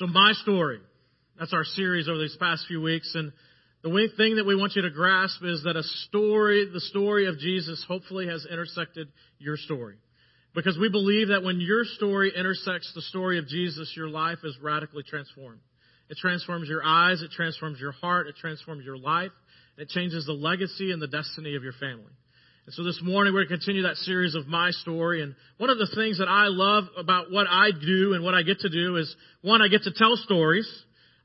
So my story. That's our series over these past few weeks. And the thing that we want you to grasp is that a story, the story of Jesus, hopefully has intersected your story. Because we believe that when your story intersects the story of Jesus, your life is radically transformed. It transforms your eyes, it transforms your heart, it transforms your life, it changes the legacy and the destiny of your family. And so this morning we're going to continue that series of my story. And one of the things that I love about what I do and what I get to do is one, I get to tell stories.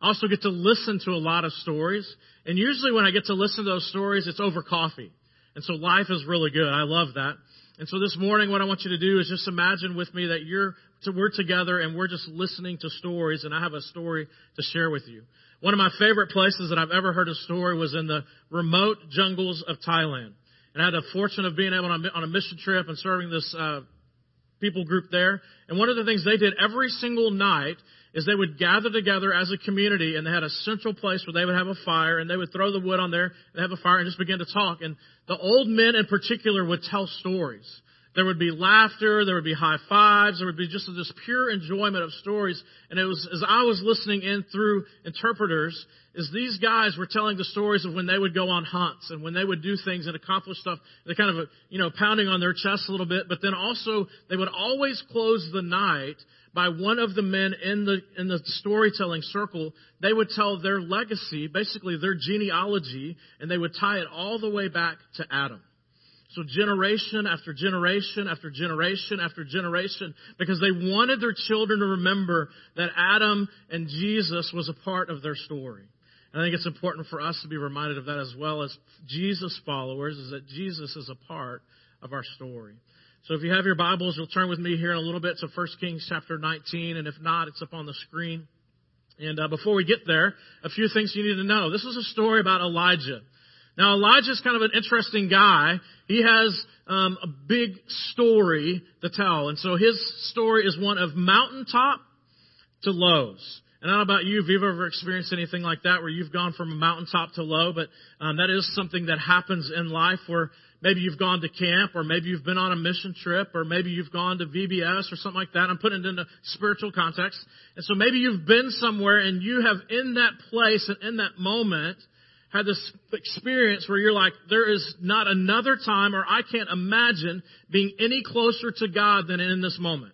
I also get to listen to a lot of stories. And usually when I get to listen to those stories, it's over coffee. And so life is really good. I love that. And so this morning, what I want you to do is just imagine with me that you're, we're together and we're just listening to stories and I have a story to share with you. One of my favorite places that I've ever heard a story was in the remote jungles of Thailand and I had the fortune of being able on a, on a mission trip and serving this uh, people group there. And one of the things they did every single night is they would gather together as a community and they had a central place where they would have a fire and they would throw the wood on there and have a fire and just begin to talk. And the old men in particular would tell stories. There would be laughter, there would be high fives, there would be just this pure enjoyment of stories. And it was, as I was listening in through interpreters, is these guys were telling the stories of when they would go on hunts and when they would do things and accomplish stuff. They're kind of, you know, pounding on their chest a little bit, but then also they would always close the night by one of the men in the, in the storytelling circle. They would tell their legacy, basically their genealogy, and they would tie it all the way back to Adam. So generation after generation after generation after generation, because they wanted their children to remember that Adam and Jesus was a part of their story. And I think it's important for us to be reminded of that as well as Jesus followers, is that Jesus is a part of our story. So if you have your Bibles, you'll turn with me here in a little bit to 1 Kings chapter 19, and if not, it's up on the screen. And uh, before we get there, a few things you need to know. This is a story about Elijah. Now, Elijah's kind of an interesting guy. He has um, a big story to tell. And so his story is one of mountaintop to lows. And I don't know about you if you've ever experienced anything like that where you've gone from a mountaintop to low, but um, that is something that happens in life where maybe you've gone to camp or maybe you've been on a mission trip or maybe you've gone to VBS or something like that. I'm putting it into spiritual context. And so maybe you've been somewhere and you have in that place and in that moment – had this experience where you're like, there is not another time or I can't imagine being any closer to God than in this moment.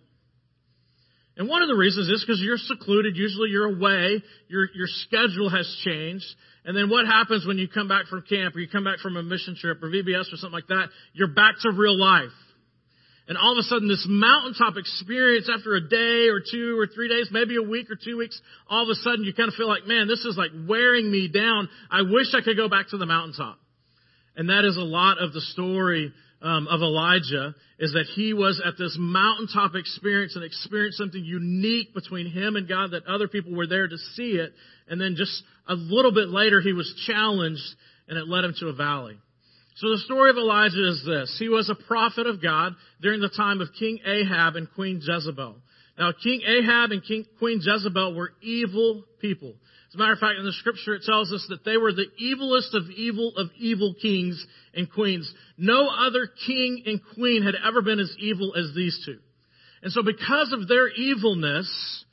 And one of the reasons is because you're secluded. Usually you're away. Your, your schedule has changed. And then what happens when you come back from camp or you come back from a mission trip or VBS or something like that? You're back to real life. And all of a sudden, this mountaintop experience after a day or two or three days, maybe a week or two weeks, all of a sudden you kind of feel like, man, this is like wearing me down. I wish I could go back to the mountaintop. And that is a lot of the story um, of Elijah, is that he was at this mountaintop experience and experienced something unique between him and God that other people were there to see it. And then just a little bit later, he was challenged and it led him to a valley. So the story of Elijah is this. He was a prophet of God during the time of King Ahab and Queen Jezebel. Now, King Ahab and King, Queen Jezebel were evil people. As a matter of fact, in the scripture it tells us that they were the evilest of evil of evil kings and queens. No other king and queen had ever been as evil as these two. And so because of their evilness,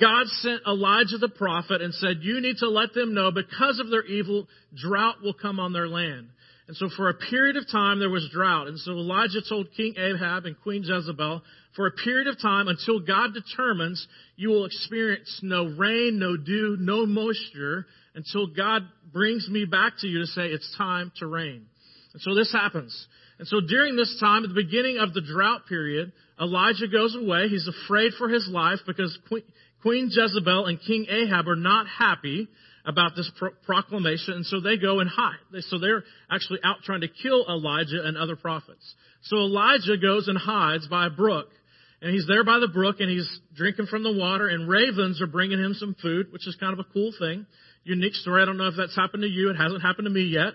God sent Elijah the prophet and said, you need to let them know because of their evil, drought will come on their land. And so for a period of time there was drought. And so Elijah told King Ahab and Queen Jezebel, for a period of time until God determines you will experience no rain, no dew, no moisture until God brings me back to you to say it's time to rain. And so this happens. And so during this time, at the beginning of the drought period, Elijah goes away. He's afraid for his life because Queen Jezebel and King Ahab are not happy about this pro- proclamation, and so they go and hide. They, So they're actually out trying to kill Elijah and other prophets. So Elijah goes and hides by a brook, and he's there by the brook, and he's drinking from the water, and ravens are bringing him some food, which is kind of a cool thing. Unique story. I don't know if that's happened to you. It hasn't happened to me yet.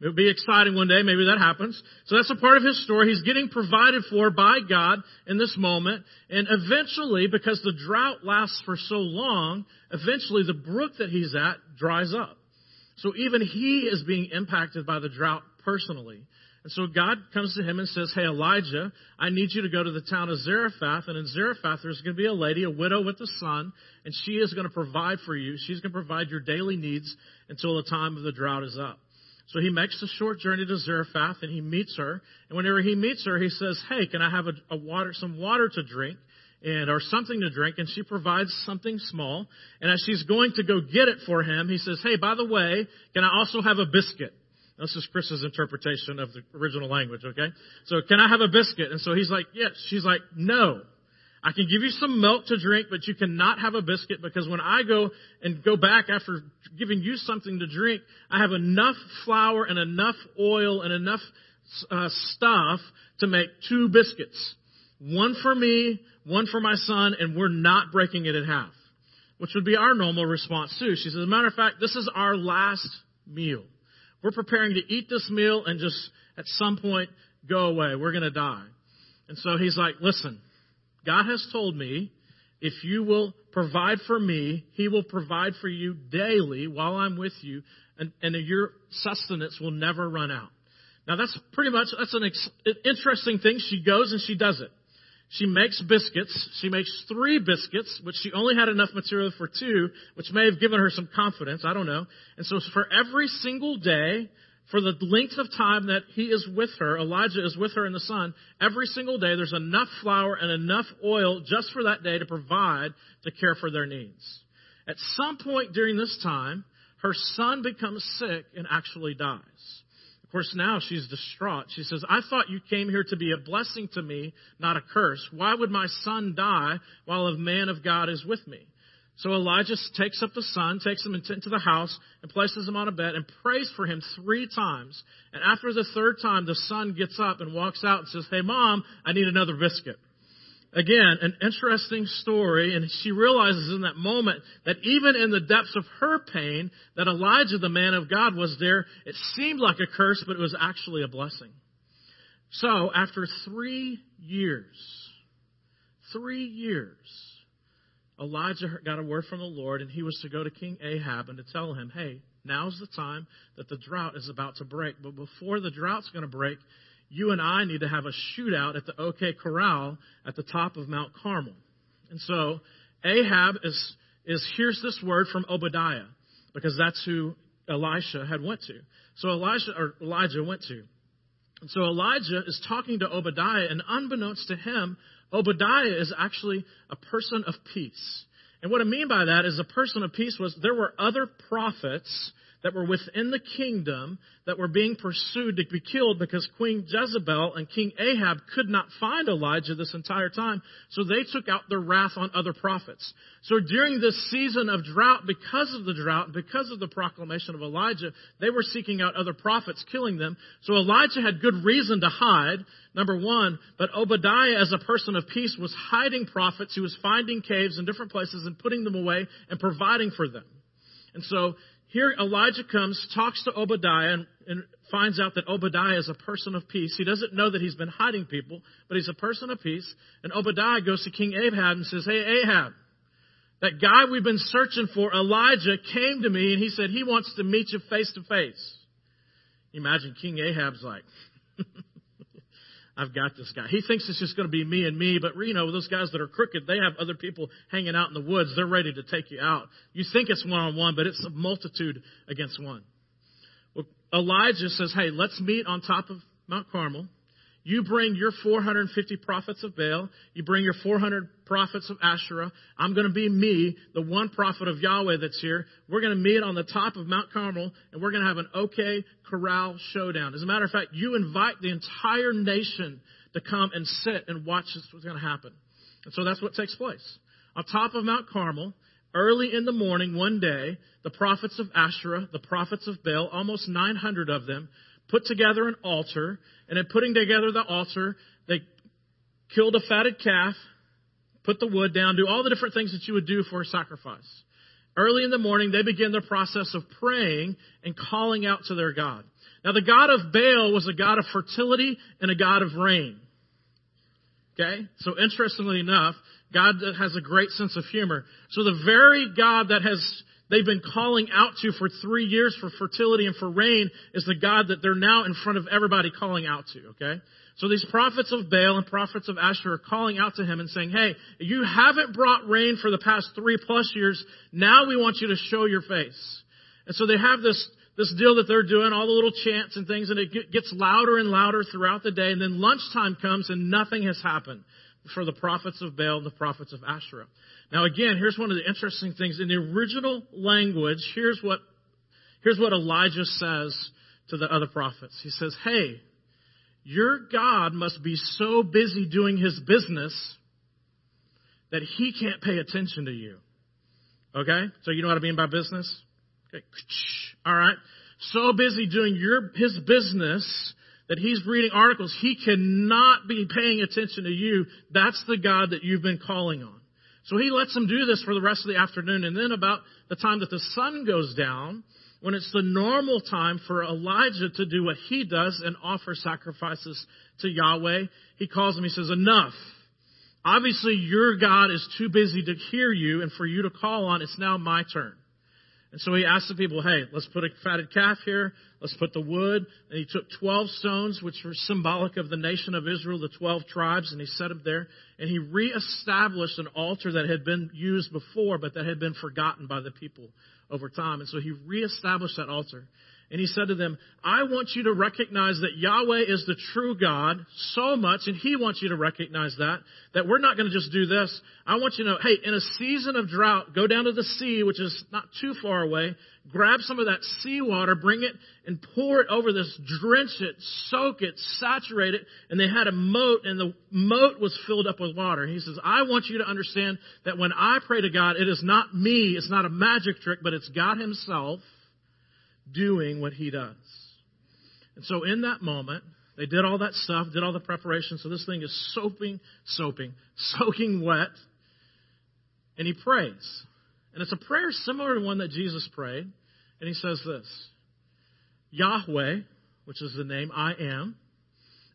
It would be exciting one day. Maybe that happens. So that's a part of his story. He's getting provided for by God in this moment. And eventually, because the drought lasts for so long, eventually the brook that he's at dries up. So even he is being impacted by the drought personally. And so God comes to him and says, Hey, Elijah, I need you to go to the town of Zarephath. And in Zarephath, there's going to be a lady, a widow with a son, and she is going to provide for you. She's going to provide your daily needs until the time of the drought is up. So he makes the short journey to Zarephath and he meets her. And whenever he meets her, he says, Hey, can I have a, a water, some water to drink? and or something to drink? And she provides something small. And as she's going to go get it for him he says hey by the way can i also have a biscuit? This is chris's interpretation of the original language okay? So can i have a biscuit? And so he's like yes. She's like no i can give you some milk to drink but you cannot have a biscuit because when i go and go back after giving you something to drink i have enough flour and enough oil and enough uh, stuff to make two biscuits one for me one for my son, and we're not breaking it in half. Which would be our normal response too. She says, as a matter of fact, this is our last meal. We're preparing to eat this meal and just at some point go away. We're going to die. And so he's like, listen, God has told me if you will provide for me, he will provide for you daily while I'm with you, and, and your sustenance will never run out. Now that's pretty much, that's an, ex, interesting thing. She goes and she does it. She makes biscuits. She makes three biscuits, which she only had enough material for two, which may have given her some confidence. I don't know. And so for every single day, for the length of time that he is with her, Elijah is with her in the son, every single day there's enough flour and enough oil just for that day to provide to care for their needs. At some point during this time, her son becomes sick and actually dies Of course, now she's distraught. She says, I thought you came here to be a blessing to me, not a curse. Why would my son die while a man of God is with me? So Elijah takes up the son, takes him into the house, and places him on a bed and prays for him three times. And after the third time, the son gets up and walks out and says, Hey, mom, I need another biscuit. Again, an interesting story, and she realizes in that moment that even in the depths of her pain, that Elijah, the man of God, was there. It seemed like a curse, but it was actually a blessing. So, after three years, three years, Elijah got a word from the Lord, and he was to go to King Ahab and to tell him, hey, now's the time that the drought is about to break. But before the drought's going to break, you and I need to have a shootout at the OK Corral at the top of Mount Carmel. And so Ahab is, is here's this word from Obadiah because that's who Elisha had went to. So Elijah or Elijah went to. And so Elijah is talking to Obadiah, and unbeknownst to him, Obadiah is actually a person of peace. And what I mean by that is a person of peace was there were other prophets that were within the kingdom that were being pursued to be killed because Queen Jezebel and King Ahab could not find Elijah this entire time. So they took out their wrath on other prophets. So during this season of drought, because of the drought, because of the proclamation of Elijah, they were seeking out other prophets, killing them. So Elijah had good reason to hide, number one, but Obadiah, as a person of peace, was hiding prophets. He was finding caves in different places and putting them away and providing for them. And so here Elijah comes, talks to Obadiah, and, and, finds out that Obadiah is a person of peace. He doesn't know that he's been hiding people, but he's a person of peace. And Obadiah goes to King Ahab and says, Hey, Ahab, that guy we've been searching for, Elijah, came to me and he said he wants to meet you face to face. Imagine King Ahab's like, I've got this guy. He thinks it's just going to be me and me, but you know, those guys that are crooked, they have other people hanging out in the woods. They're ready to take you out. You think it's one on one, but it's a multitude against one. Well, Elijah says, Hey, let's meet on top of Mount Carmel. You bring your 450 prophets of Baal. You bring your 400 prophets of Asherah. I'm going to be me, the one prophet of Yahweh that's here. We're going to meet on the top of Mount Carmel, and we're going to have an OK Corral showdown. As a matter of fact, you invite the entire nation to come and sit and watch this, what's going to happen. And so that's what takes place. On top of Mount Carmel, early in the morning, one day, the prophets of Asherah, the prophets of Baal, almost 900 of them, put together an altar, and in putting together the altar, they killed a fatted calf, put the wood down, do all the different things that you would do for a sacrifice. Early in the morning, they begin the process of praying and calling out to their God. Now, the God of Baal was a God of fertility and a God of rain. Okay? So, interestingly enough, God has a great sense of humor. So, the very God that has they've been calling out to for three years for fertility and for rain is the God that they're now in front of everybody calling out to, okay? So these prophets of Baal and prophets of Asher are calling out to him and saying, hey, you haven't brought rain for the past three plus years. Now we want you to show your face. And so they have this, this deal that they're doing, all the little chants and things, and it gets louder and louder throughout the day. And then lunchtime comes and nothing has happened for the prophets of Baal and the prophets of Asherah. Now again, here's one of the interesting things. In the original language, here's what, here's what Elijah says to the other prophets. He says, hey, your God must be so busy doing his business that he can't pay attention to you. Okay? So you know what I mean by business? Okay. All right. So busy doing your, his business that he's reading articles, he cannot be paying attention to you. That's the God that you've been calling on. So he lets them do this for the rest of the afternoon. And then about the time that the sun goes down, when it's the normal time for Elijah to do what he does and offer sacrifices to Yahweh, he calls him, he says, enough. Obviously your God is too busy to hear you and for you to call on. It's now my turn. And so he asked the people, hey, let's put a fatted calf here. Let's put the wood. And he took 12 stones, which were symbolic of the nation of Israel, the 12 tribes, and he set them there. And he reestablished an altar that had been used before, but that had been forgotten by the people over time. And so he reestablished that altar. And he said to them, I want you to recognize that Yahweh is the true God so much, and he wants you to recognize that, that we're not going to just do this. I want you to know, hey, in a season of drought, go down to the sea, which is not too far away, grab some of that seawater, bring it and pour it over this, drench it, soak it, saturate it, and they had a moat, and the moat was filled up with water. And He says, I want you to understand that when I pray to God, it is not me, it's not a magic trick, but it's God Himself doing what he does. And so in that moment, they did all that stuff, did all the preparation. So this thing is soaping, soaping, soaking wet. And he prays. And it's a prayer similar to one that Jesus prayed. And he says this Yahweh, which is the name I am,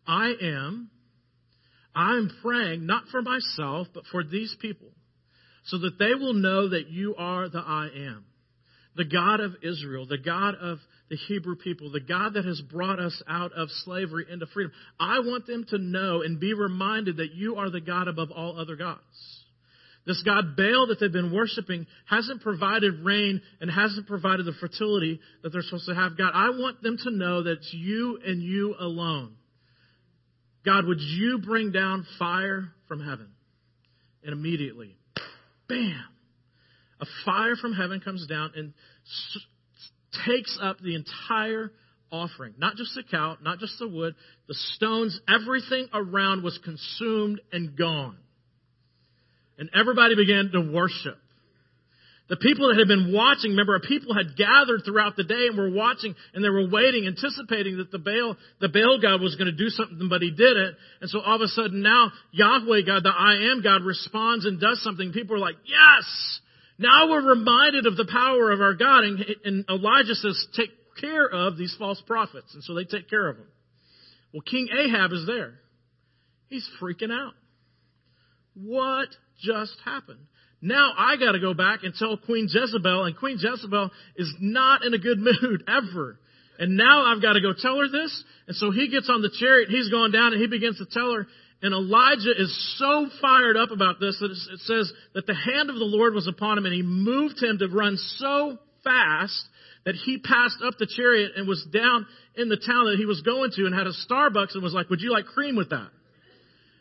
I am, I'm praying not for myself, but for these people, so that they will know that you are the I am the God of Israel, the God of the Hebrew people, the God that has brought us out of slavery into freedom. I want them to know and be reminded that you are the God above all other gods. This God Baal that they've been worshiping hasn't provided rain and hasn't provided the fertility that they're supposed to have. God, I want them to know that it's you and you alone. God, would you bring down fire from heaven? And immediately, bam, a fire from heaven comes down and takes up the entire offering. Not just the cow, not just the wood, the stones, everything around was consumed and gone. And everybody began to worship. The people that had been watching, remember, people had gathered throughout the day and were watching and they were waiting, anticipating that the Baal, the Baal God was going to do something, but he didn't. And so all of a sudden now Yahweh God, the I am God, responds and does something. People are like, yes! Now we're reminded of the power of our God, and, and Elijah says, take care of these false prophets. And so they take care of them. Well, King Ahab is there. He's freaking out. What just happened? Now I got to go back and tell Queen Jezebel, and Queen Jezebel is not in a good mood ever. And now I've got to go tell her this. And so he gets on the chariot, he's going down, and he begins to tell her, and Elijah is so fired up about this that it says that the hand of the Lord was upon him and he moved him to run so fast that he passed up the chariot and was down in the town that he was going to and had a Starbucks and was like, would you like cream with that?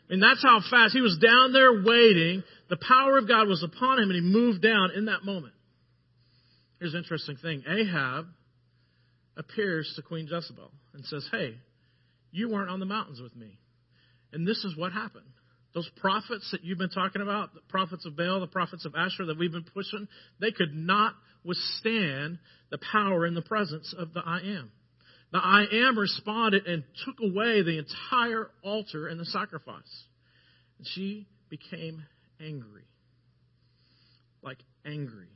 And that's how fast he was down there waiting. The power of God was upon him and he moved down in that moment. Here's an interesting thing. Ahab appears to Queen Jezebel and says, Hey, you weren't on the mountains with me. And this is what happened. Those prophets that you've been talking about, the prophets of Baal, the prophets of Asher that we've been pushing, they could not withstand the power and the presence of the I am. The I am responded and took away the entire altar and the sacrifice. And she became angry. Like angry.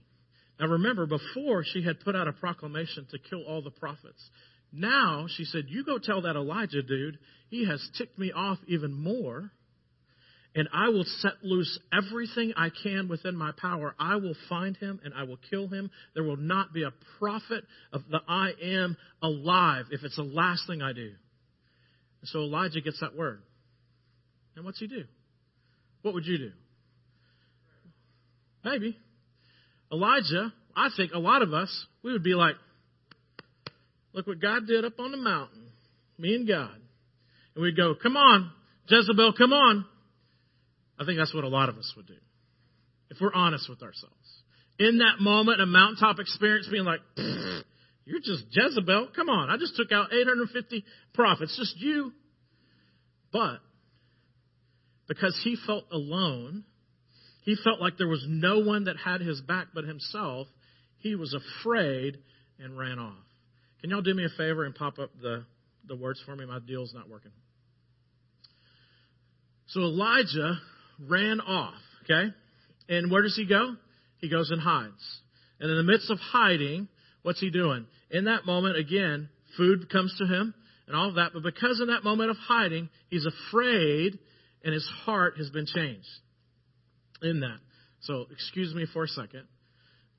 Now remember, before she had put out a proclamation to kill all the prophets. Now she said, You go tell that Elijah dude, he has ticked me off even more. and I will set loose everything I can within my power. I will find him and I will kill him. There will not be a prophet of the I am alive if it's the last thing I do. And so Elijah gets that word. And what's he do? What would you do? Maybe. Elijah, I think a lot of us, we would be like, look what God did up on the mountain. Me and God. And we'd go, come on, Jezebel, come on. I think that's what a lot of us would do. If we're honest with ourselves. In that moment, a mountaintop experience being like, you're just Jezebel. Come on. I just took out 850 prophets. Just you. But because he felt alone, he felt like there was no one that had his back but himself, he was afraid and ran off. Can y'all do me a favor and pop up the, the words for me? My deal's not working. So Elijah ran off, okay? And where does he go? He goes and hides. And in the midst of hiding, what's he doing? In that moment, again, food comes to him and all of that. But because in that moment of hiding, he's afraid and his heart has been changed in that. So, excuse me for a second.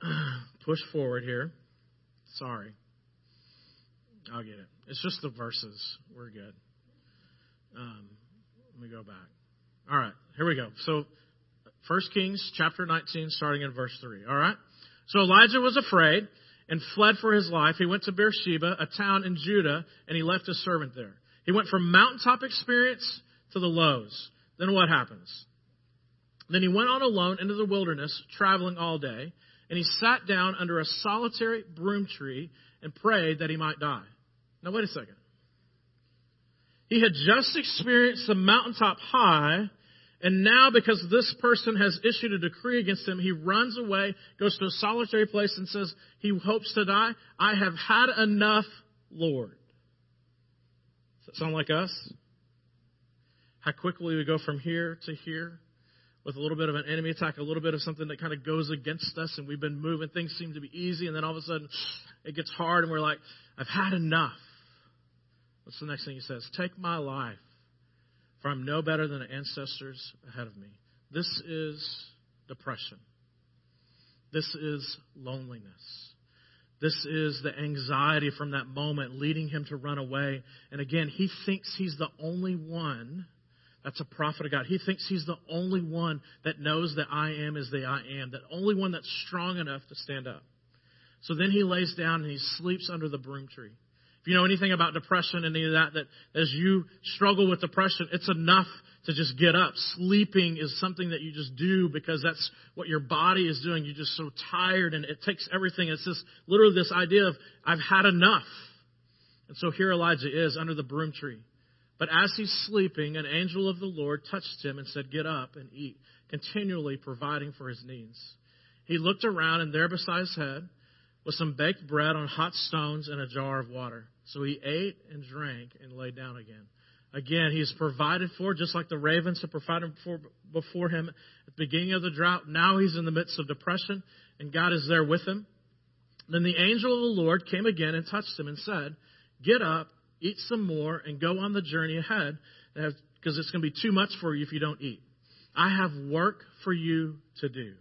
Push forward here. Sorry. I'll get it. It's just the verses. We're good. Um, let me go back. All right, here we go. So, 1 Kings chapter 19, starting in verse 3. All right? So Elijah was afraid and fled for his life. He went to Beersheba, a town in Judah, and he left his servant there. He went from mountaintop experience to the lows. Then what happens? Then he went on alone into the wilderness, traveling all day, and he sat down under a solitary broom tree and prayed that he might die. Now, wait a second. He had just experienced the mountaintop high, and now because this person has issued a decree against him, he runs away, goes to a solitary place, and says he hopes to die. I have had enough, Lord. Does that sound like us? How quickly we go from here to here with a little bit of an enemy attack, a little bit of something that kind of goes against us, and we've been moving. Things seem to be easy, and then all of a sudden it gets hard, and we're like, I've had enough. What's the next thing he says? Take my life, for I'm no better than the ancestors ahead of me. This is depression. This is loneliness. This is the anxiety from that moment leading him to run away. And again, he thinks he's the only one that's a prophet of God. He thinks he's the only one that knows that I am is the I am, the only one that's strong enough to stand up. So then he lays down and he sleeps under the broom tree. If you know anything about depression and any of that, that as you struggle with depression, it's enough to just get up. Sleeping is something that you just do because that's what your body is doing. You're just so tired and it takes everything. It's this, literally this idea of, I've had enough. And so here Elijah is under the broom tree. But as he's sleeping, an angel of the Lord touched him and said, Get up and eat, continually providing for his needs. He looked around, and there beside his head was some baked bread on hot stones and a jar of water. So he ate and drank and lay down again. Again, he's provided for, just like the ravens had provided for before him at the beginning of the drought. Now he's in the midst of depression, and God is there with him. Then the angel of the Lord came again and touched him and said, Get up, eat some more, and go on the journey ahead, because it's going to be too much for you if you don't eat. I have work for you to do.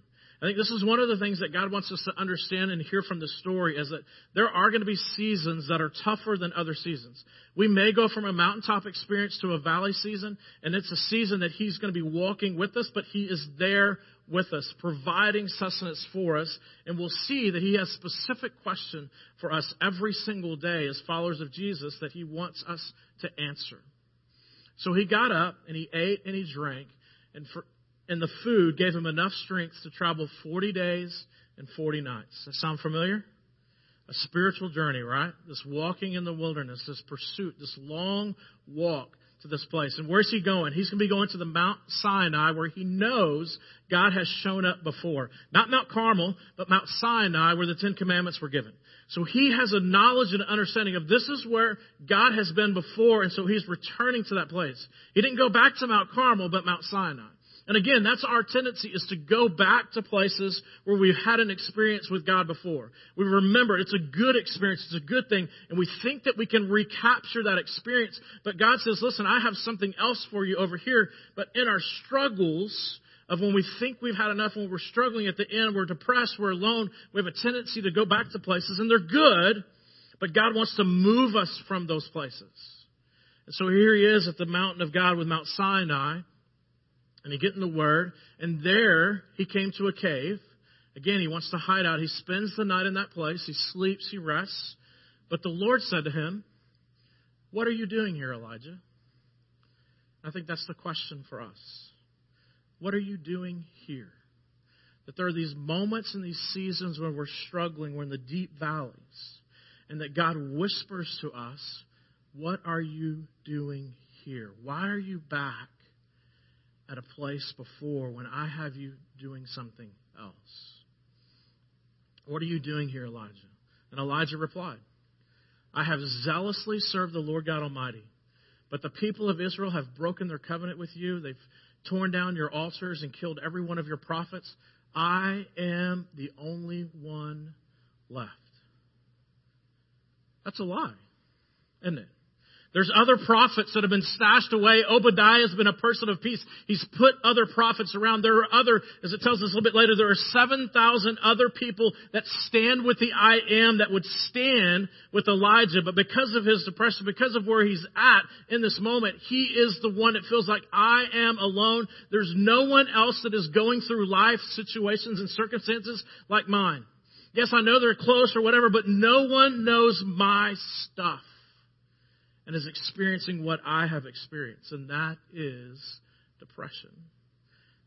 I think this is one of the things that God wants us to understand and hear from the story is that there are going to be seasons that are tougher than other seasons. We may go from a mountaintop experience to a valley season, and it's a season that He's going to be walking with us, but He is there with us, providing sustenance for us, and we'll see that He has specific question for us every single day as followers of Jesus that He wants us to answer. So he got up and he ate and he drank, and for and the food gave him enough strength to travel 40 days and 40 nights. That sound familiar? A spiritual journey, right? This walking in the wilderness, this pursuit, this long walk to this place. And where's he going? He's going to be going to the Mount Sinai where he knows God has shown up before. Not Mount Carmel, but Mount Sinai where the Ten Commandments were given. So he has a knowledge and understanding of this is where God has been before, and so he's returning to that place. He didn't go back to Mount Carmel, but Mount Sinai. And again, that's our tendency is to go back to places where we've had an experience with God before. We remember it's a good experience, it's a good thing, and we think that we can recapture that experience. But God says, listen, I have something else for you over here. But in our struggles, of when we think we've had enough, when we're struggling at the end, we're depressed, we're alone, we have a tendency to go back to places, and they're good, but God wants to move us from those places. And so here he is at the mountain of God with Mount Sinai, and he get in the Word, and there he came to a cave. Again, he wants to hide out. He spends the night in that place. He sleeps, he rests. But the Lord said to him, What are you doing here, Elijah? I think that's the question for us. What are you doing here? That there are these moments and these seasons when we're struggling, we're in the deep valleys, and that God whispers to us, What are you doing here? Why are you back at a place before when I have you doing something else? What are you doing here, Elijah? And Elijah replied, I have zealously served the Lord God Almighty, but the people of Israel have broken their covenant with you. They've torn down your altars and killed every one of your prophets. I am the only one left. That's a lie, isn't it? There's other prophets that have been stashed away. Obadiah has been a person of peace. He's put other prophets around. There are other, as it tells us a little bit later, there are 7,000 other people that stand with the I am that would stand with Elijah. But because of his depression, because of where he's at in this moment, he is the one that feels like I am alone. There's no one else that is going through life situations and circumstances like mine. Yes, I know they're close or whatever, but no one knows my stuff and is experiencing what I have experienced, and that is depression.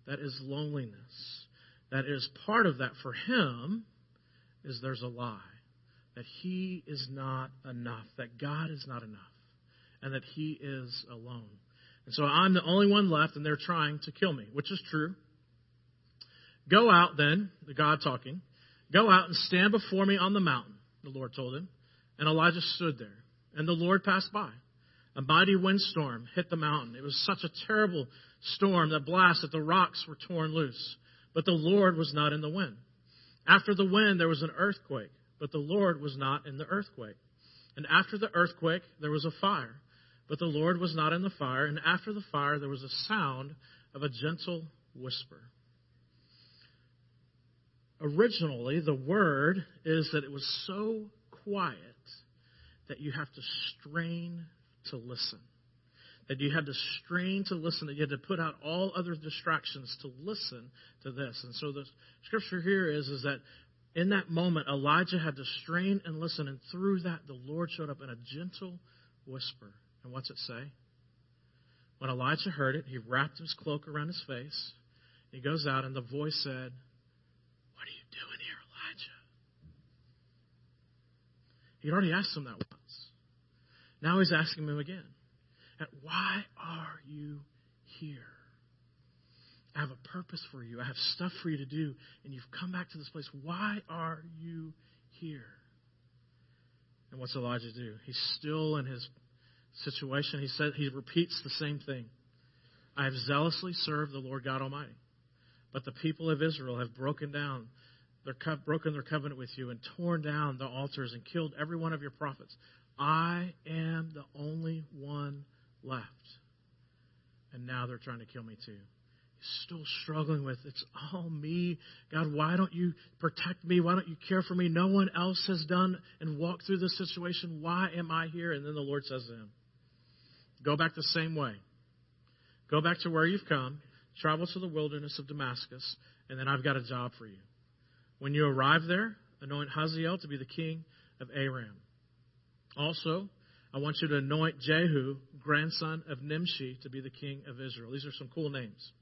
That is loneliness. That is part of that for him is there's a lie. That he is not enough. That God is not enough. And that he is alone. And so I'm the only one left and they're trying to kill me, which is true. Go out then, the God talking, go out and stand before me on the mountain, the Lord told him. And Elijah stood there. And the Lord passed by. A mighty windstorm hit the mountain. It was such a terrible storm that blasted the rocks were torn loose. But the Lord was not in the wind. After the wind, there was an earthquake, but the Lord was not in the earthquake. And after the earthquake, there was a fire, but the Lord was not in the fire. And after the fire, there was a sound of a gentle whisper. Originally, the word is that it was so quiet that you have to strain to listen. That you had to strain to listen, that you had to put out all other distractions to listen to this. And so the scripture here is, is that in that moment, Elijah had to strain and listen, and through that, the Lord showed up in a gentle whisper. And what's it say? When Elijah heard it, he wrapped his cloak around his face. He goes out, and the voice said, What are you doing here, Elijah? He'd already asked him that. Now he's asking him again, Why are you here? I have a purpose for you. I have stuff for you to do, and you've come back to this place. Why are you here? And what's Elijah do? He's still in his situation. He said he repeats the same thing. I have zealously served the Lord God Almighty, but the people of Israel have broken down their broken their covenant with you and torn down the altars and killed every one of your prophets. I am the only one left. And now they're trying to kill me too. He's still struggling with it's all me. God, why don't you protect me? Why don't you care for me? No one else has done and walked through this situation. Why am I here? And then the Lord says to him, Go back the same way. Go back to where you've come, travel to the wilderness of Damascus, and then I've got a job for you. When you arrive there, anoint Hazael to be the king of Aram. Also, I want you to anoint Jehu, grandson of Nimshi, to be the king of Israel. These are some cool names.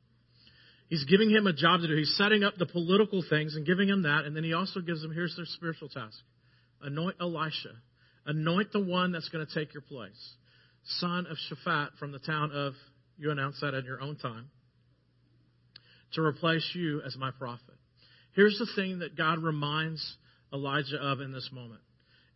He's giving him a job to do. He's setting up the political things and giving him that. And then he also gives him here's their spiritual task anoint Elisha. Anoint the one that's going to take your place. Son of Shaphat from the town of, you announce that in your own time, to replace you as my prophet. Here's the thing that God reminds Elijah of in this moment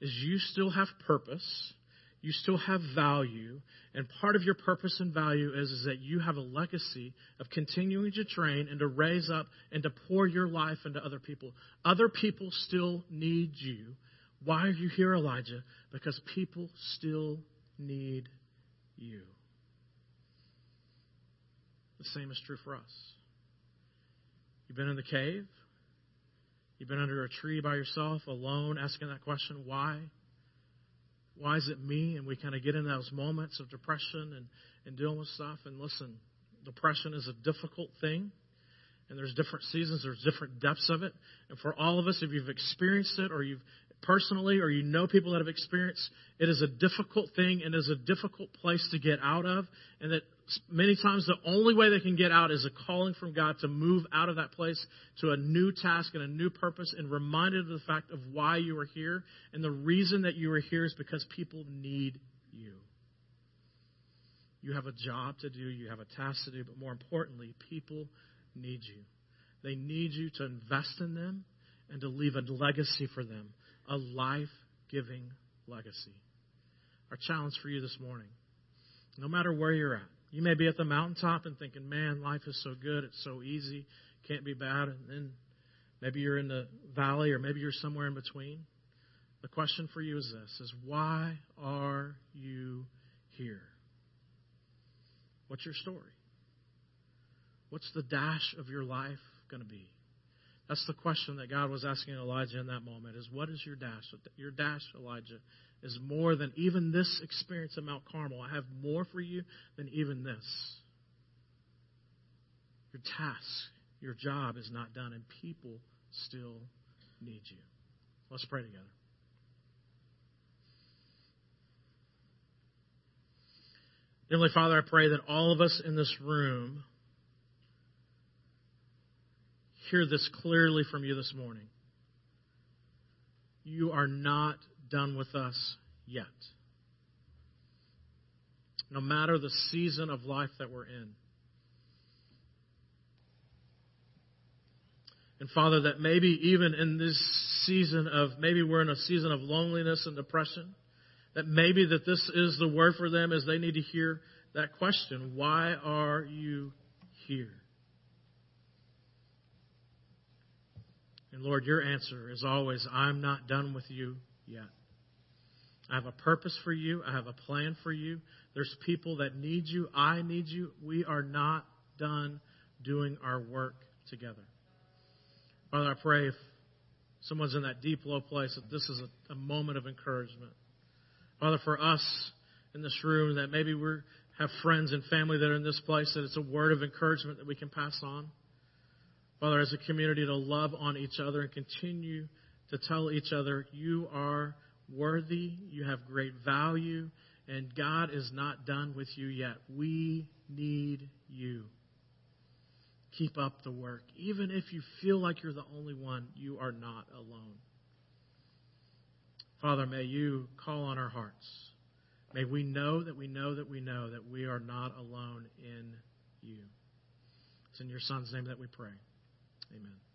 is you still have purpose. you still have value. And part of your purpose and value is, is that you have a legacy of continuing to train and to raise up and to pour your life into other people. Other people still need you. Why are you here, Elijah? Because people still need you. The same is true for us. You've been in the cave. You've been under a tree by yourself, alone, asking that question, why? Why is it me? And we kind of get in those moments of depression and, and dealing with stuff. And listen, depression is a difficult thing. And there's different seasons, there's different depths of it. And for all of us, if you've experienced it or you've personally or you know people that have experienced, it is a difficult thing and is a difficult place to get out of. And that many times the only way they can get out is a calling from God to move out of that place to a new task and a new purpose and reminded of the fact of why you are here. And the reason that you are here is because people need you. You have a job to do, you have a task to do, but more importantly, people need you. They need you to invest in them and to leave a legacy for them a life giving legacy. Our challenge for you this morning, no matter where you're at, you may be at the mountaintop and thinking, man, life is so good, it's so easy, can't be bad. And then maybe you're in the valley or maybe you're somewhere in between. The question for you is this is why are you here? What's your story? What's the dash of your life going to be? That's the question that God was asking Elijah in that moment is what is your dash? Your dash, Elijah, is more than even this experience at Mount Carmel. I have more for you than even this. Your task, your job is not done, and people still need you. Let's pray together. Heavenly Father, I pray that all of us in this room hear this clearly from you this morning. You are not done with us yet. No matter the season of life that we're in. And Father, that maybe even in this season of, maybe we're in a season of loneliness and depression, that maybe that this is the word for them as they need to hear that question, why are you here? And Lord, your answer is always, I'm not done with you yet. I have a purpose for you. I have a plan for you. There's people that need you. I need you. We are not done doing our work together. Father, I pray if someone's in that deep, low place, that this is a, a moment of encouragement. Father, for us in this room, that maybe we have friends and family that are in this place, that it's a word of encouragement that we can pass on. Father, as a community, to love on each other and continue to tell each other, you are worthy, you have great value, and God is not done with you yet. We need you. Keep up the work. Even if you feel like you're the only one, you are not alone. Father, may you call on our hearts. May we know that we know that we know that we are not alone in you. It's in your Son's name that we pray. Amen.